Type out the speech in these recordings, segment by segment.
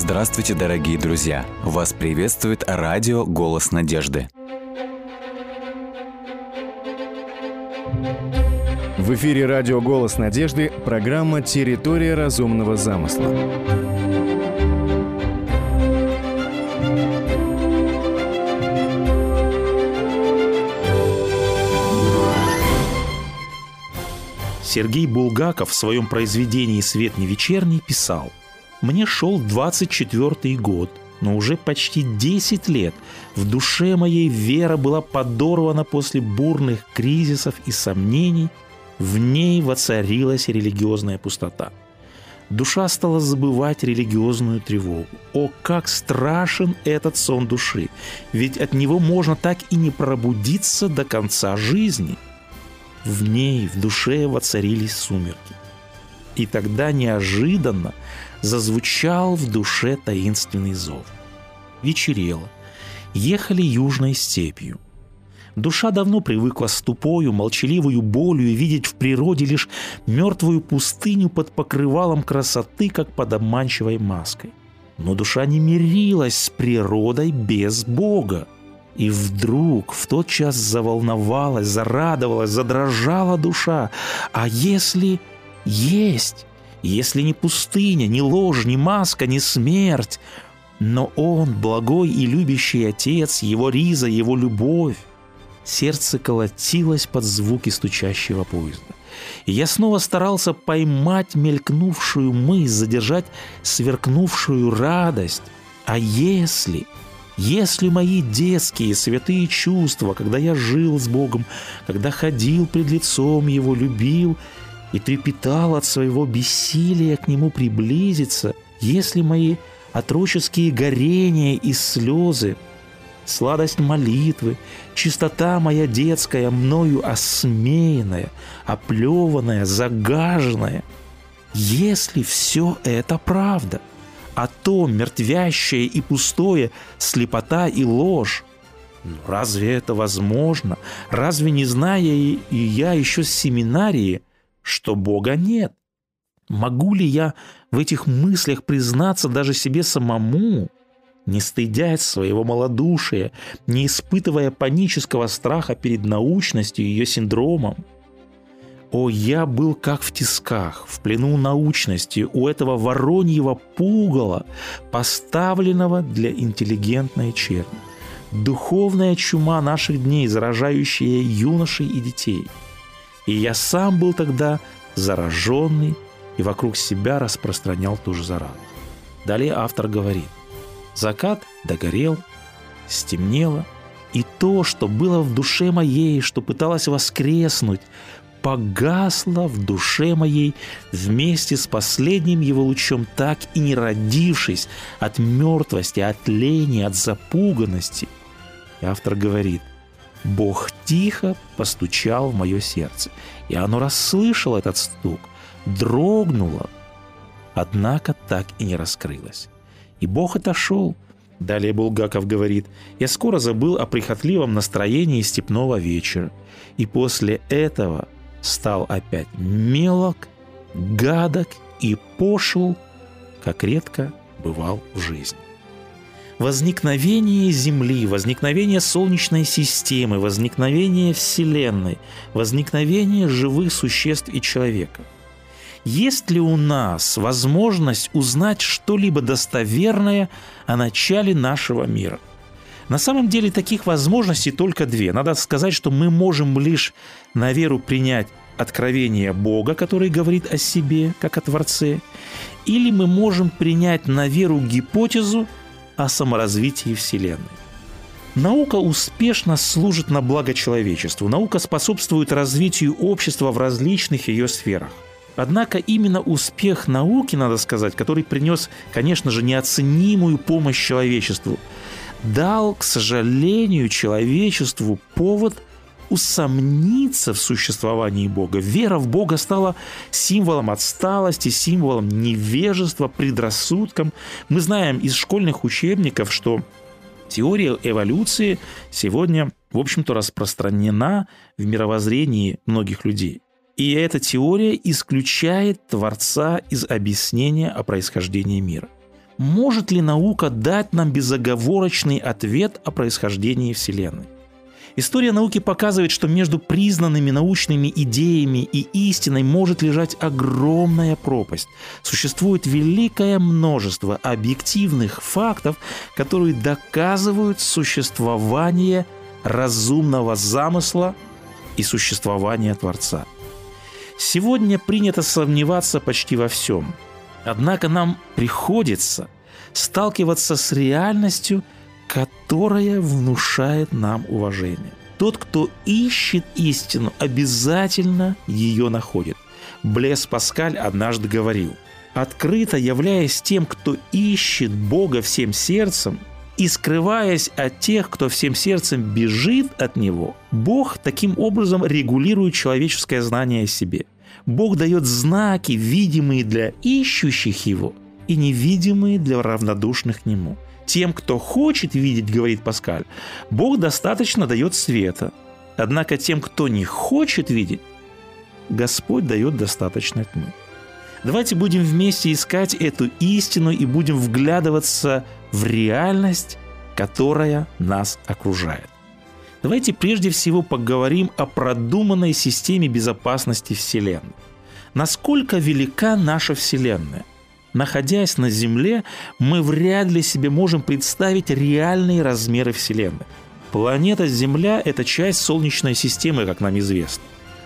Здравствуйте, дорогие друзья! Вас приветствует радио «Голос надежды». В эфире радио «Голос надежды» программа «Территория разумного замысла». Сергей Булгаков в своем произведении «Свет не вечерний» писал «Мне шел 24-й год, но уже почти 10 лет в душе моей вера была подорвана после бурных кризисов и сомнений, в ней воцарилась религиозная пустота. Душа стала забывать религиозную тревогу. О, как страшен этот сон души! Ведь от него можно так и не пробудиться до конца жизни – в ней, в душе воцарились сумерки. И тогда неожиданно зазвучал в душе таинственный зов. Вечерело. Ехали южной степью. Душа давно привыкла с тупою, молчаливую болью видеть в природе лишь мертвую пустыню под покрывалом красоты, как под обманчивой маской. Но душа не мирилась с природой без Бога. И вдруг в тот час заволновалась, зарадовалась, задрожала душа. А если есть, если не пустыня, не ложь, не маска, не смерть, но он, благой и любящий отец, его риза, его любовь, сердце колотилось под звуки стучащего поезда. И я снова старался поймать мелькнувшую мысль, задержать сверкнувшую радость. А если если мои детские святые чувства, когда я жил с Богом, когда ходил пред лицом Его, любил и трепетал от своего бессилия к Нему приблизиться, если мои отроческие горения и слезы, сладость молитвы, чистота моя детская, мною осмеянная, оплеванная, загаженная, если все это правда – а то мертвящее и пустое, слепота и ложь. Ну, разве это возможно? Разве не зная и я еще с семинарии, что Бога нет? Могу ли я в этих мыслях признаться даже себе самому, не стыдясь своего малодушия, не испытывая панического страха перед научностью и ее синдромом? О, я был как в тисках, в плену научности, у этого вороньего пугала, поставленного для интеллигентной черни. Духовная чума наших дней, заражающая юношей и детей. И я сам был тогда зараженный и вокруг себя распространял ту же зараду. Далее автор говорит, закат догорел, стемнело, и то, что было в душе моей, что пыталось воскреснуть, погасла в душе моей вместе с последним его лучом, так и не родившись от мертвости, от лени, от запуганности. И автор говорит, Бог тихо постучал в мое сердце, и оно расслышало этот стук, дрогнуло, однако так и не раскрылось. И Бог отошел. Далее Булгаков говорит, «Я скоро забыл о прихотливом настроении степного вечера, и после этого стал опять мелок, гадок и пошел, как редко бывал в жизни. Возникновение Земли, возникновение Солнечной системы, возникновение Вселенной, возникновение живых существ и человека. Есть ли у нас возможность узнать что-либо достоверное о начале нашего мира? На самом деле таких возможностей только две. Надо сказать, что мы можем лишь на веру принять откровение Бога, который говорит о себе, как о Творце, или мы можем принять на веру гипотезу о саморазвитии Вселенной. Наука успешно служит на благо человечеству. Наука способствует развитию общества в различных ее сферах. Однако именно успех науки, надо сказать, который принес, конечно же, неоценимую помощь человечеству, дал, к сожалению, человечеству повод усомниться в существовании Бога. Вера в Бога стала символом отсталости, символом невежества, предрассудком. Мы знаем из школьных учебников, что теория эволюции сегодня, в общем-то, распространена в мировоззрении многих людей. И эта теория исключает Творца из объяснения о происхождении мира. Может ли наука дать нам безоговорочный ответ о происхождении Вселенной? История науки показывает, что между признанными научными идеями и истиной может лежать огромная пропасть. Существует великое множество объективных фактов, которые доказывают существование разумного замысла и существование Творца. Сегодня принято сомневаться почти во всем. Однако нам приходится сталкиваться с реальностью – которая внушает нам уважение. Тот, кто ищет истину, обязательно ее находит. Блес Паскаль однажды говорил, «Открыто являясь тем, кто ищет Бога всем сердцем, и скрываясь от тех, кто всем сердцем бежит от Него, Бог таким образом регулирует человеческое знание о себе. Бог дает знаки, видимые для ищущих Его и невидимые для равнодушных к Нему – тем, кто хочет видеть, говорит Паскаль, Бог достаточно дает света. Однако тем, кто не хочет видеть, Господь дает достаточно тьмы. Давайте будем вместе искать эту истину и будем вглядываться в реальность, которая нас окружает. Давайте прежде всего поговорим о продуманной системе безопасности Вселенной. Насколько велика наша Вселенная – Находясь на Земле, мы вряд ли себе можем представить реальные размеры Вселенной. Планета Земля – это часть Солнечной системы, как нам известно.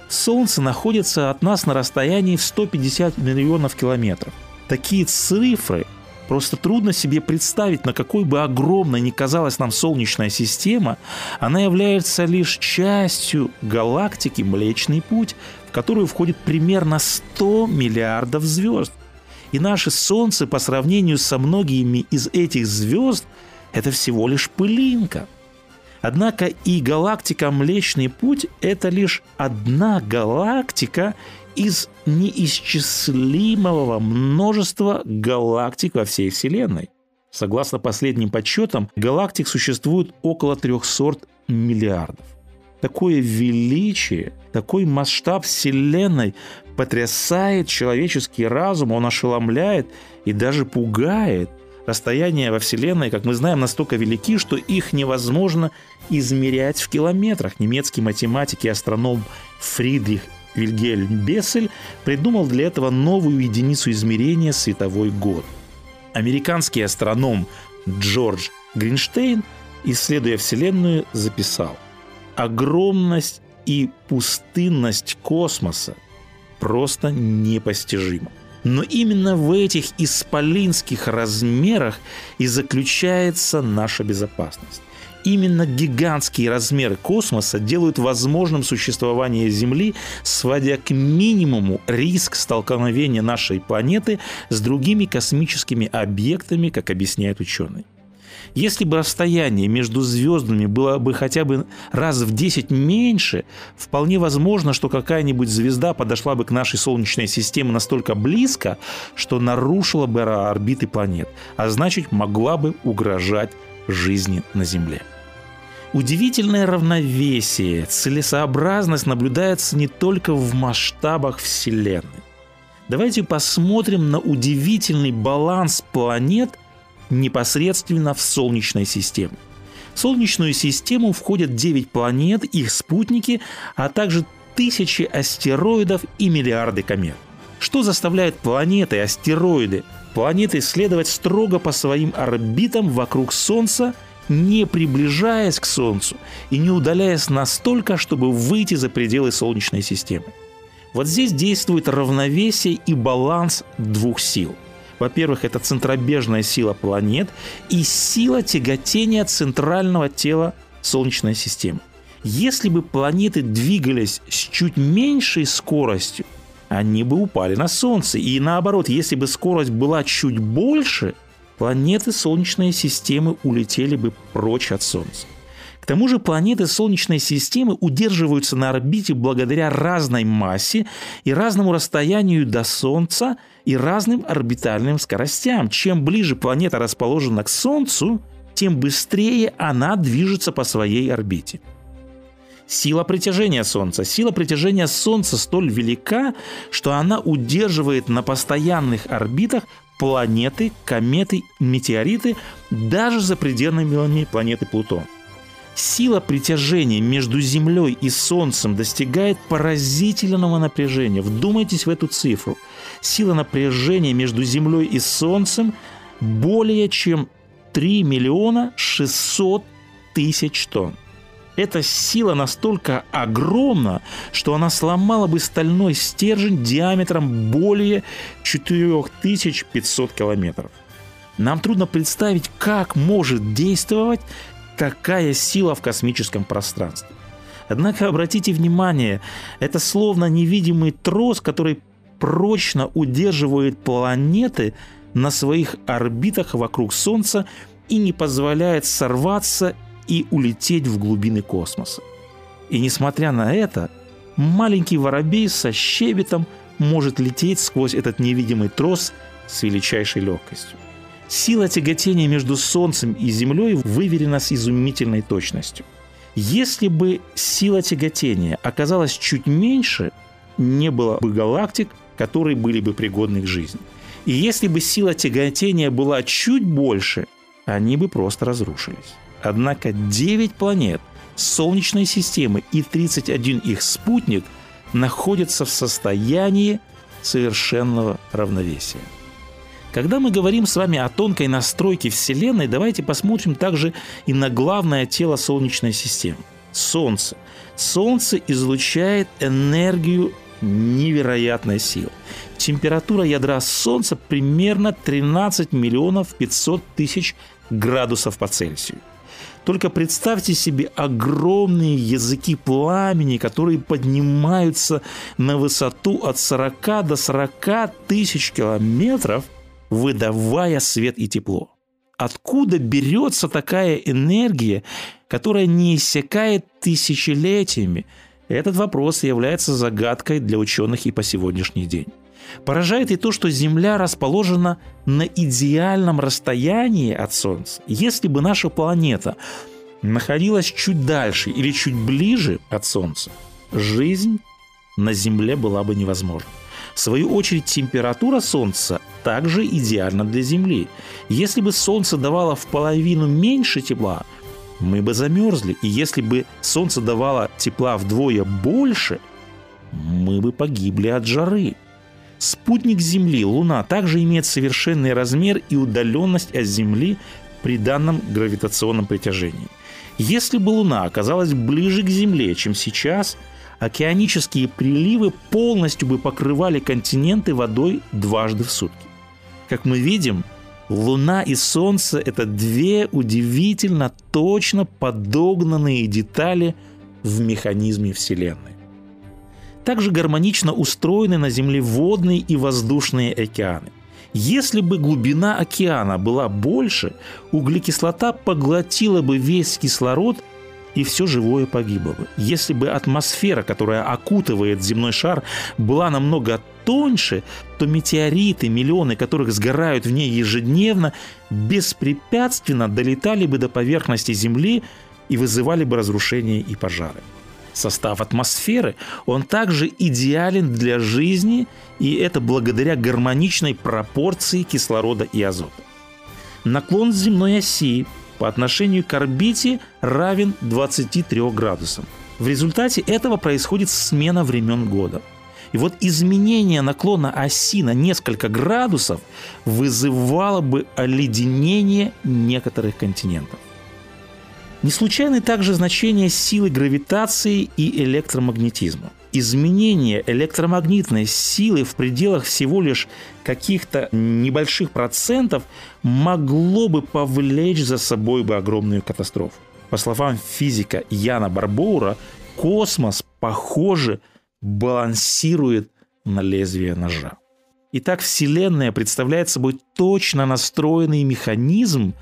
Солнце находится от нас на расстоянии в 150 миллионов километров. Такие цифры просто трудно себе представить, на какой бы огромной ни казалась нам Солнечная система, она является лишь частью галактики Млечный Путь, в которую входит примерно 100 миллиардов звезд. И наше Солнце по сравнению со многими из этих звезд – это всего лишь пылинка. Однако и галактика Млечный Путь – это лишь одна галактика из неисчислимого множества галактик во всей Вселенной. Согласно последним подсчетам, галактик существует около 300 миллиардов. Такое величие, такой масштаб Вселенной потрясает человеческий разум, он ошеломляет и даже пугает. Расстояния во Вселенной, как мы знаем, настолько велики, что их невозможно измерять в километрах. Немецкий математик и астроном Фридрих Вильгельм Бессель придумал для этого новую единицу измерения световой год. Американский астроном Джордж Гринштейн, исследуя Вселенную, записал «Огромность и пустынность космоса просто непостижимо. Но именно в этих исполинских размерах и заключается наша безопасность. Именно гигантские размеры космоса делают возможным существование Земли, сводя к минимуму риск столкновения нашей планеты с другими космическими объектами, как объясняют ученые. Если бы расстояние между звездами было бы хотя бы раз в 10 меньше, вполне возможно, что какая-нибудь звезда подошла бы к нашей Солнечной системе настолько близко, что нарушила бы орбиты планет, а значит могла бы угрожать жизни на Земле. Удивительное равновесие, целесообразность наблюдается не только в масштабах Вселенной. Давайте посмотрим на удивительный баланс планет непосредственно в Солнечной системе. В Солнечную систему входят 9 планет, их спутники, а также тысячи астероидов и миллиарды комет. Что заставляет планеты, астероиды, планеты следовать строго по своим орбитам вокруг Солнца, не приближаясь к Солнцу и не удаляясь настолько, чтобы выйти за пределы Солнечной системы. Вот здесь действует равновесие и баланс двух сил – во-первых, это центробежная сила планет и сила тяготения центрального тела Солнечной системы. Если бы планеты двигались с чуть меньшей скоростью, они бы упали на Солнце. И наоборот, если бы скорость была чуть больше, планеты Солнечной системы улетели бы прочь от Солнца. К тому же планеты Солнечной системы удерживаются на орбите благодаря разной массе и разному расстоянию до Солнца и разным орбитальным скоростям. Чем ближе планета расположена к Солнцу, тем быстрее она движется по своей орбите. Сила притяжения Солнца. Сила притяжения Солнца столь велика, что она удерживает на постоянных орбитах планеты, кометы, метеориты даже за пределами планеты Плутон. Сила притяжения между Землей и Солнцем достигает поразительного напряжения. Вдумайтесь в эту цифру. Сила напряжения между Землей и Солнцем более чем 3 миллиона 600 тысяч тонн. Эта сила настолько огромна, что она сломала бы стальной стержень диаметром более 4500 километров. Нам трудно представить, как может действовать такая сила в космическом пространстве. Однако обратите внимание, это словно невидимый трос, который прочно удерживает планеты на своих орбитах вокруг Солнца и не позволяет сорваться и улететь в глубины космоса. И несмотря на это, маленький воробей со щебетом может лететь сквозь этот невидимый трос с величайшей легкостью. Сила тяготения между Солнцем и Землей выверена с изумительной точностью. Если бы сила тяготения оказалась чуть меньше, не было бы галактик, которые были бы пригодны к жизни. И если бы сила тяготения была чуть больше, они бы просто разрушились. Однако 9 планет Солнечной системы и 31 их спутник находятся в состоянии совершенного равновесия. Когда мы говорим с вами о тонкой настройке Вселенной, давайте посмотрим также и на главное тело Солнечной системы – Солнце. Солнце излучает энергию невероятной силы. Температура ядра Солнца примерно 13 миллионов 500 тысяч градусов по Цельсию. Только представьте себе огромные языки пламени, которые поднимаются на высоту от 40 до 40 тысяч километров, выдавая свет и тепло. Откуда берется такая энергия, которая не иссякает тысячелетиями? Этот вопрос является загадкой для ученых и по сегодняшний день. Поражает и то, что Земля расположена на идеальном расстоянии от Солнца. Если бы наша планета находилась чуть дальше или чуть ближе от Солнца, жизнь на Земле была бы невозможна. В свою очередь, температура Солнца также идеальна для Земли. Если бы Солнце давало в половину меньше тепла, мы бы замерзли. И если бы Солнце давало тепла вдвое больше, мы бы погибли от жары. Спутник Земли, Луна, также имеет совершенный размер и удаленность от Земли при данном гравитационном притяжении. Если бы Луна оказалась ближе к Земле, чем сейчас, океанические приливы полностью бы покрывали континенты водой дважды в сутки. Как мы видим, Луна и Солнце – это две удивительно точно подогнанные детали в механизме Вселенной. Также гармонично устроены на Земле водные и воздушные океаны. Если бы глубина океана была больше, углекислота поглотила бы весь кислород и все живое погибло бы. Если бы атмосфера, которая окутывает земной шар, была намного тоньше, то метеориты, миллионы которых сгорают в ней ежедневно, беспрепятственно долетали бы до поверхности Земли и вызывали бы разрушения и пожары состав атмосферы, он также идеален для жизни, и это благодаря гармоничной пропорции кислорода и азота. Наклон земной оси по отношению к орбите равен 23 градусам. В результате этого происходит смена времен года. И вот изменение наклона оси на несколько градусов вызывало бы оледенение некоторых континентов. Не случайны также значения силы гравитации и электромагнетизма. Изменение электромагнитной силы в пределах всего лишь каких-то небольших процентов могло бы повлечь за собой бы огромную катастрофу. По словам физика Яна Барбоура, космос, похоже, балансирует на лезвие ножа. Итак, Вселенная представляет собой точно настроенный механизм,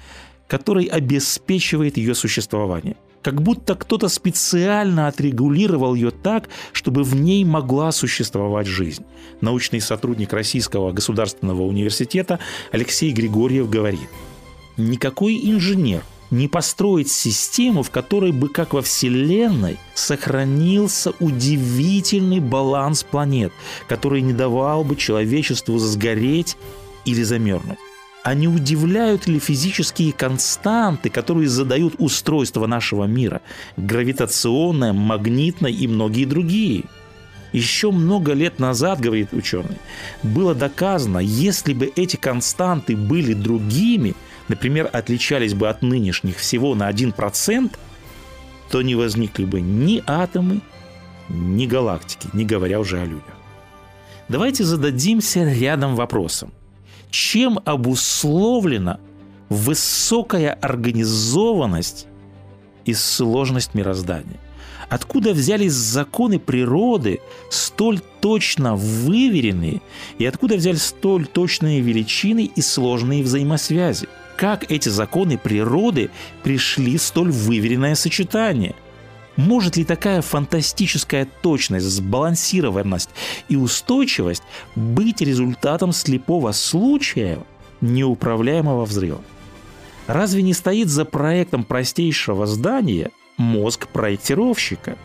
который обеспечивает ее существование. Как будто кто-то специально отрегулировал ее так, чтобы в ней могла существовать жизнь. Научный сотрудник Российского государственного университета Алексей Григорьев говорит, никакой инженер не построит систему, в которой бы, как во Вселенной, сохранился удивительный баланс планет, который не давал бы человечеству сгореть или замерзнуть? А не удивляют ли физические константы, которые задают устройство нашего мира? Гравитационное, магнитное и многие другие. Еще много лет назад, говорит ученый, было доказано, если бы эти константы были другими, например, отличались бы от нынешних всего на 1%, то не возникли бы ни атомы, ни галактики, не говоря уже о людях. Давайте зададимся рядом вопросом чем обусловлена высокая организованность и сложность мироздания. Откуда взялись законы природы, столь точно выверенные, и откуда взялись столь точные величины и сложные взаимосвязи? Как эти законы природы пришли в столь выверенное сочетание – может ли такая фантастическая точность, сбалансированность и устойчивость быть результатом слепого случая неуправляемого взрыва? Разве не стоит за проектом простейшего здания мозг проектировщика,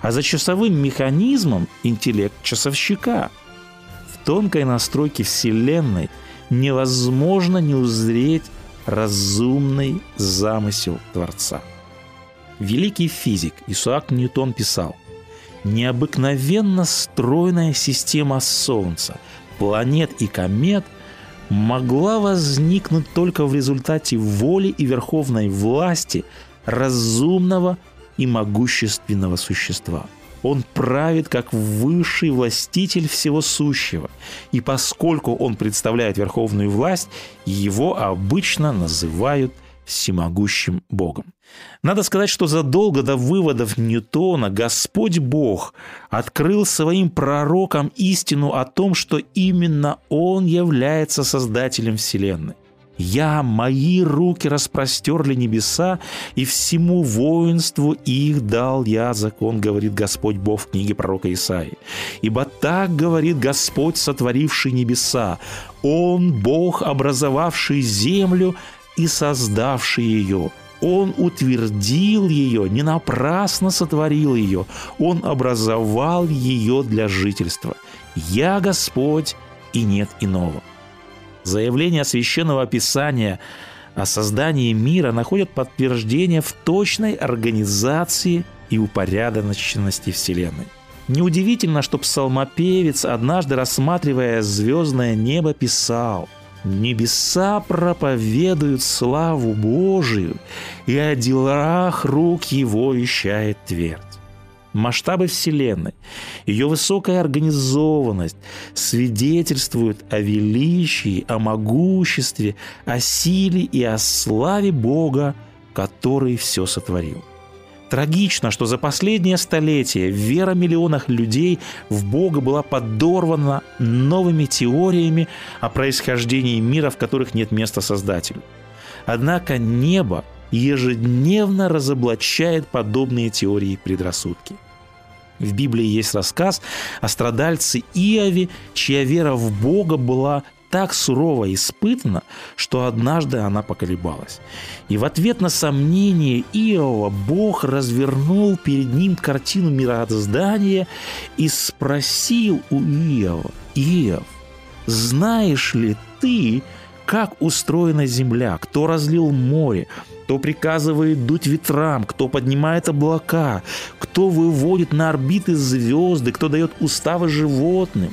а за часовым механизмом интеллект часовщика? В тонкой настройке Вселенной невозможно не узреть разумный замысел Творца – Великий физик Исаак Ньютон писал, «Необыкновенно стройная система Солнца, планет и комет могла возникнуть только в результате воли и верховной власти разумного и могущественного существа. Он правит как высший властитель всего сущего, и поскольку он представляет верховную власть, его обычно называют всемогущим Богом. Надо сказать, что задолго до выводов Ньютона Господь Бог открыл своим пророкам истину о том, что именно Он является Создателем Вселенной. «Я, мои руки распростерли небеса, и всему воинству их дал я закон», говорит Господь Бог в книге пророка Исаии. «Ибо так говорит Господь, сотворивший небеса, Он, Бог, образовавший землю и создавший ее. Он утвердил ее, не напрасно сотворил ее. Он образовал ее для жительства. «Я Господь, и нет иного». Заявление Священного Писания о создании мира находят подтверждение в точной организации и упорядоченности Вселенной. Неудивительно, что псалмопевец, однажды рассматривая звездное небо, писал – Небеса проповедуют славу Божию, и о делах рук его вещает твердь. Масштабы Вселенной, ее высокая организованность свидетельствуют о величии, о могуществе, о силе и о славе Бога, который все сотворил. Трагично, что за последнее столетие вера миллионов людей в Бога была подорвана новыми теориями о происхождении мира, в которых нет места Создателю. Однако небо ежедневно разоблачает подобные теории предрассудки. В Библии есть рассказ о страдальце Иове, чья вера в Бога была так сурово испытана, что однажды она поколебалась. И в ответ на сомнение Иова Бог развернул перед ним картину мироздания и спросил у Иова, «Иов, знаешь ли ты, как устроена земля, кто разлил море, кто приказывает дуть ветрам, кто поднимает облака, кто выводит на орбиты звезды, кто дает уставы животным.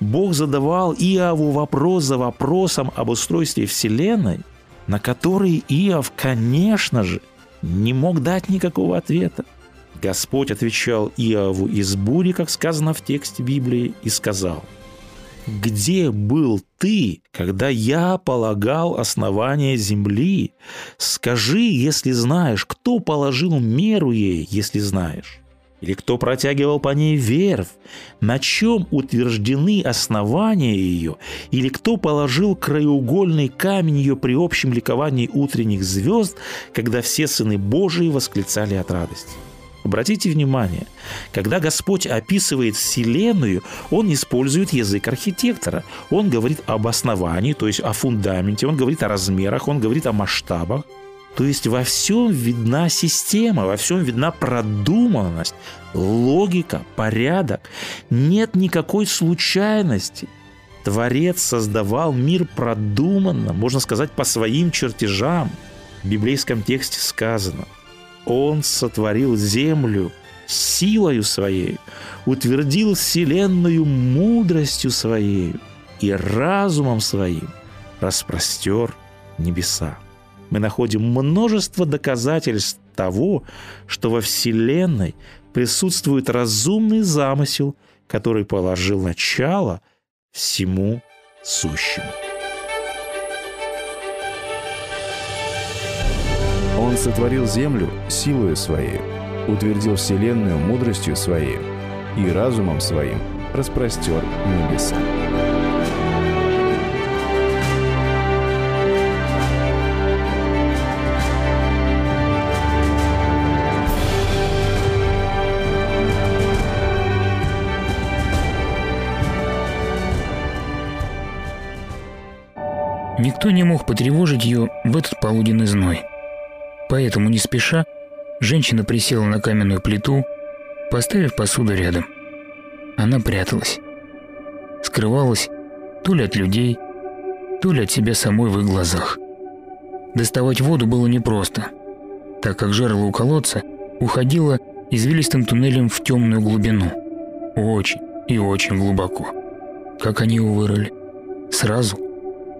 Бог задавал Иову вопрос за вопросом об устройстве Вселенной, на который Иов, конечно же, не мог дать никакого ответа. Господь отвечал Иову из бури, как сказано в тексте Библии, и сказал, «Где был ты, когда я полагал основание земли? Скажи, если знаешь, кто положил меру ей, если знаешь». Или кто протягивал по ней верфь? На чем утверждены основания ее? Или кто положил краеугольный камень ее при общем ликовании утренних звезд, когда все сыны Божии восклицали от радости? Обратите внимание, когда Господь описывает Вселенную, Он использует язык архитектора. Он говорит об основании, то есть о фундаменте, Он говорит о размерах, Он говорит о масштабах. То есть во всем видна система, во всем видна продуманность, логика, порядок. Нет никакой случайности. Творец создавал мир продуманно, можно сказать, по своим чертежам. В библейском тексте сказано, Он сотворил землю силою своей, утвердил вселенную мудростью своей и разумом своим распростер небеса. Мы находим множество доказательств того, что во Вселенной присутствует разумный замысел, который положил начало всему сущему. Он сотворил землю силою своей, утвердил вселенную мудростью своей и разумом своим распростер небеса. Никто не мог потревожить ее в этот полуденный зной. Поэтому, не спеша, женщина присела на каменную плиту, поставив посуду рядом. Она пряталась. Скрывалась то ли от людей, то ли от себя самой в их глазах. Доставать воду было непросто, так как жерло у колодца уходило извилистым туннелем в темную глубину. Очень и очень глубоко. Как они его вырыли? Сразу –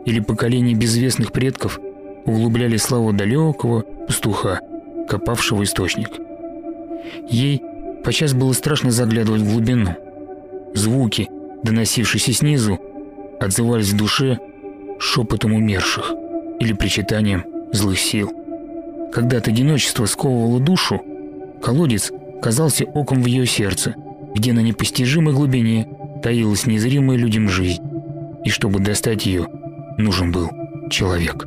или поколения безвестных предков углубляли славу далекого пастуха, копавшего источник. Ей подчас было страшно заглядывать в глубину. Звуки, доносившиеся снизу, отзывались в душе шепотом умерших или причитанием злых сил. Когда-то одиночество сковывало душу, колодец казался оком в ее сердце, где на непостижимой глубине таилась незримая людям жизнь. И чтобы достать ее, нужен был человек.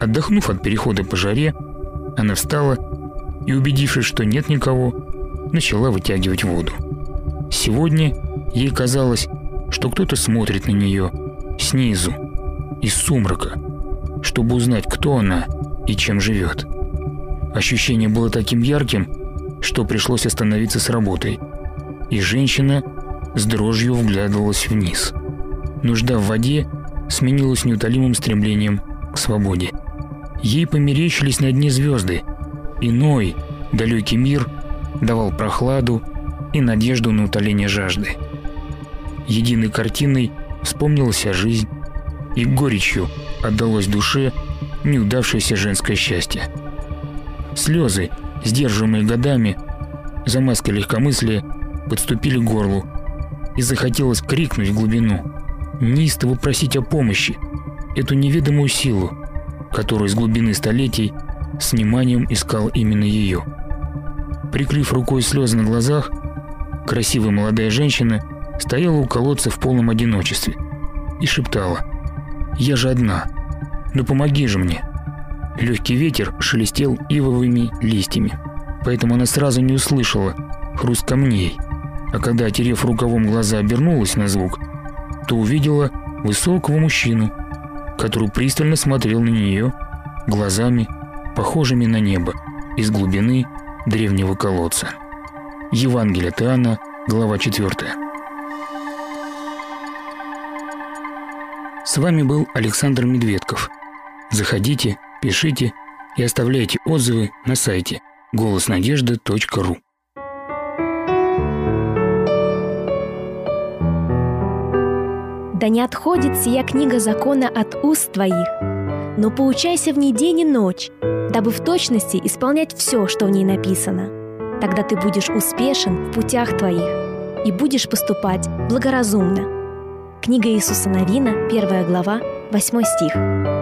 Отдохнув от перехода по жаре, она встала и, убедившись, что нет никого, начала вытягивать воду. Сегодня ей казалось, что кто-то смотрит на нее снизу, из сумрака, чтобы узнать, кто она и чем живет. Ощущение было таким ярким, что пришлось остановиться с работой, и женщина с дрожью вглядывалась вниз. Нужда в воде сменилось неутолимым стремлением к свободе. Ей померещились на дне звезды. Иной, далекий мир давал прохладу и надежду на утоление жажды. Единой картиной вспомнилась жизнь, и горечью отдалось душе неудавшееся женское счастье. Слезы, сдерживаемые годами, за маской легкомыслия, подступили к горлу, и захотелось крикнуть в глубину – неистово просить о помощи, эту неведомую силу, которую из глубины столетий с вниманием искал именно ее. Прикрыв рукой слезы на глазах, красивая молодая женщина стояла у колодца в полном одиночестве и шептала «Я же одна, ну помоги же мне». Легкий ветер шелестел ивовыми листьями, поэтому она сразу не услышала хруст камней, а когда, отерев рукавом глаза, обернулась на звук – то увидела высокого мужчину, который пристально смотрел на нее глазами, похожими на небо, из глубины древнего колодца. Евангелие от Иоанна, глава 4. С вами был Александр Медведков. Заходите, пишите и оставляйте отзывы на сайте голоснадежда.ру. Да не отходит сия книга закона от уст твоих, но поучайся в ней день и ночь, дабы в точности исполнять все, что в ней написано. Тогда ты будешь успешен в путях твоих и будешь поступать благоразумно. Книга Иисуса Новина, 1 глава, 8 стих.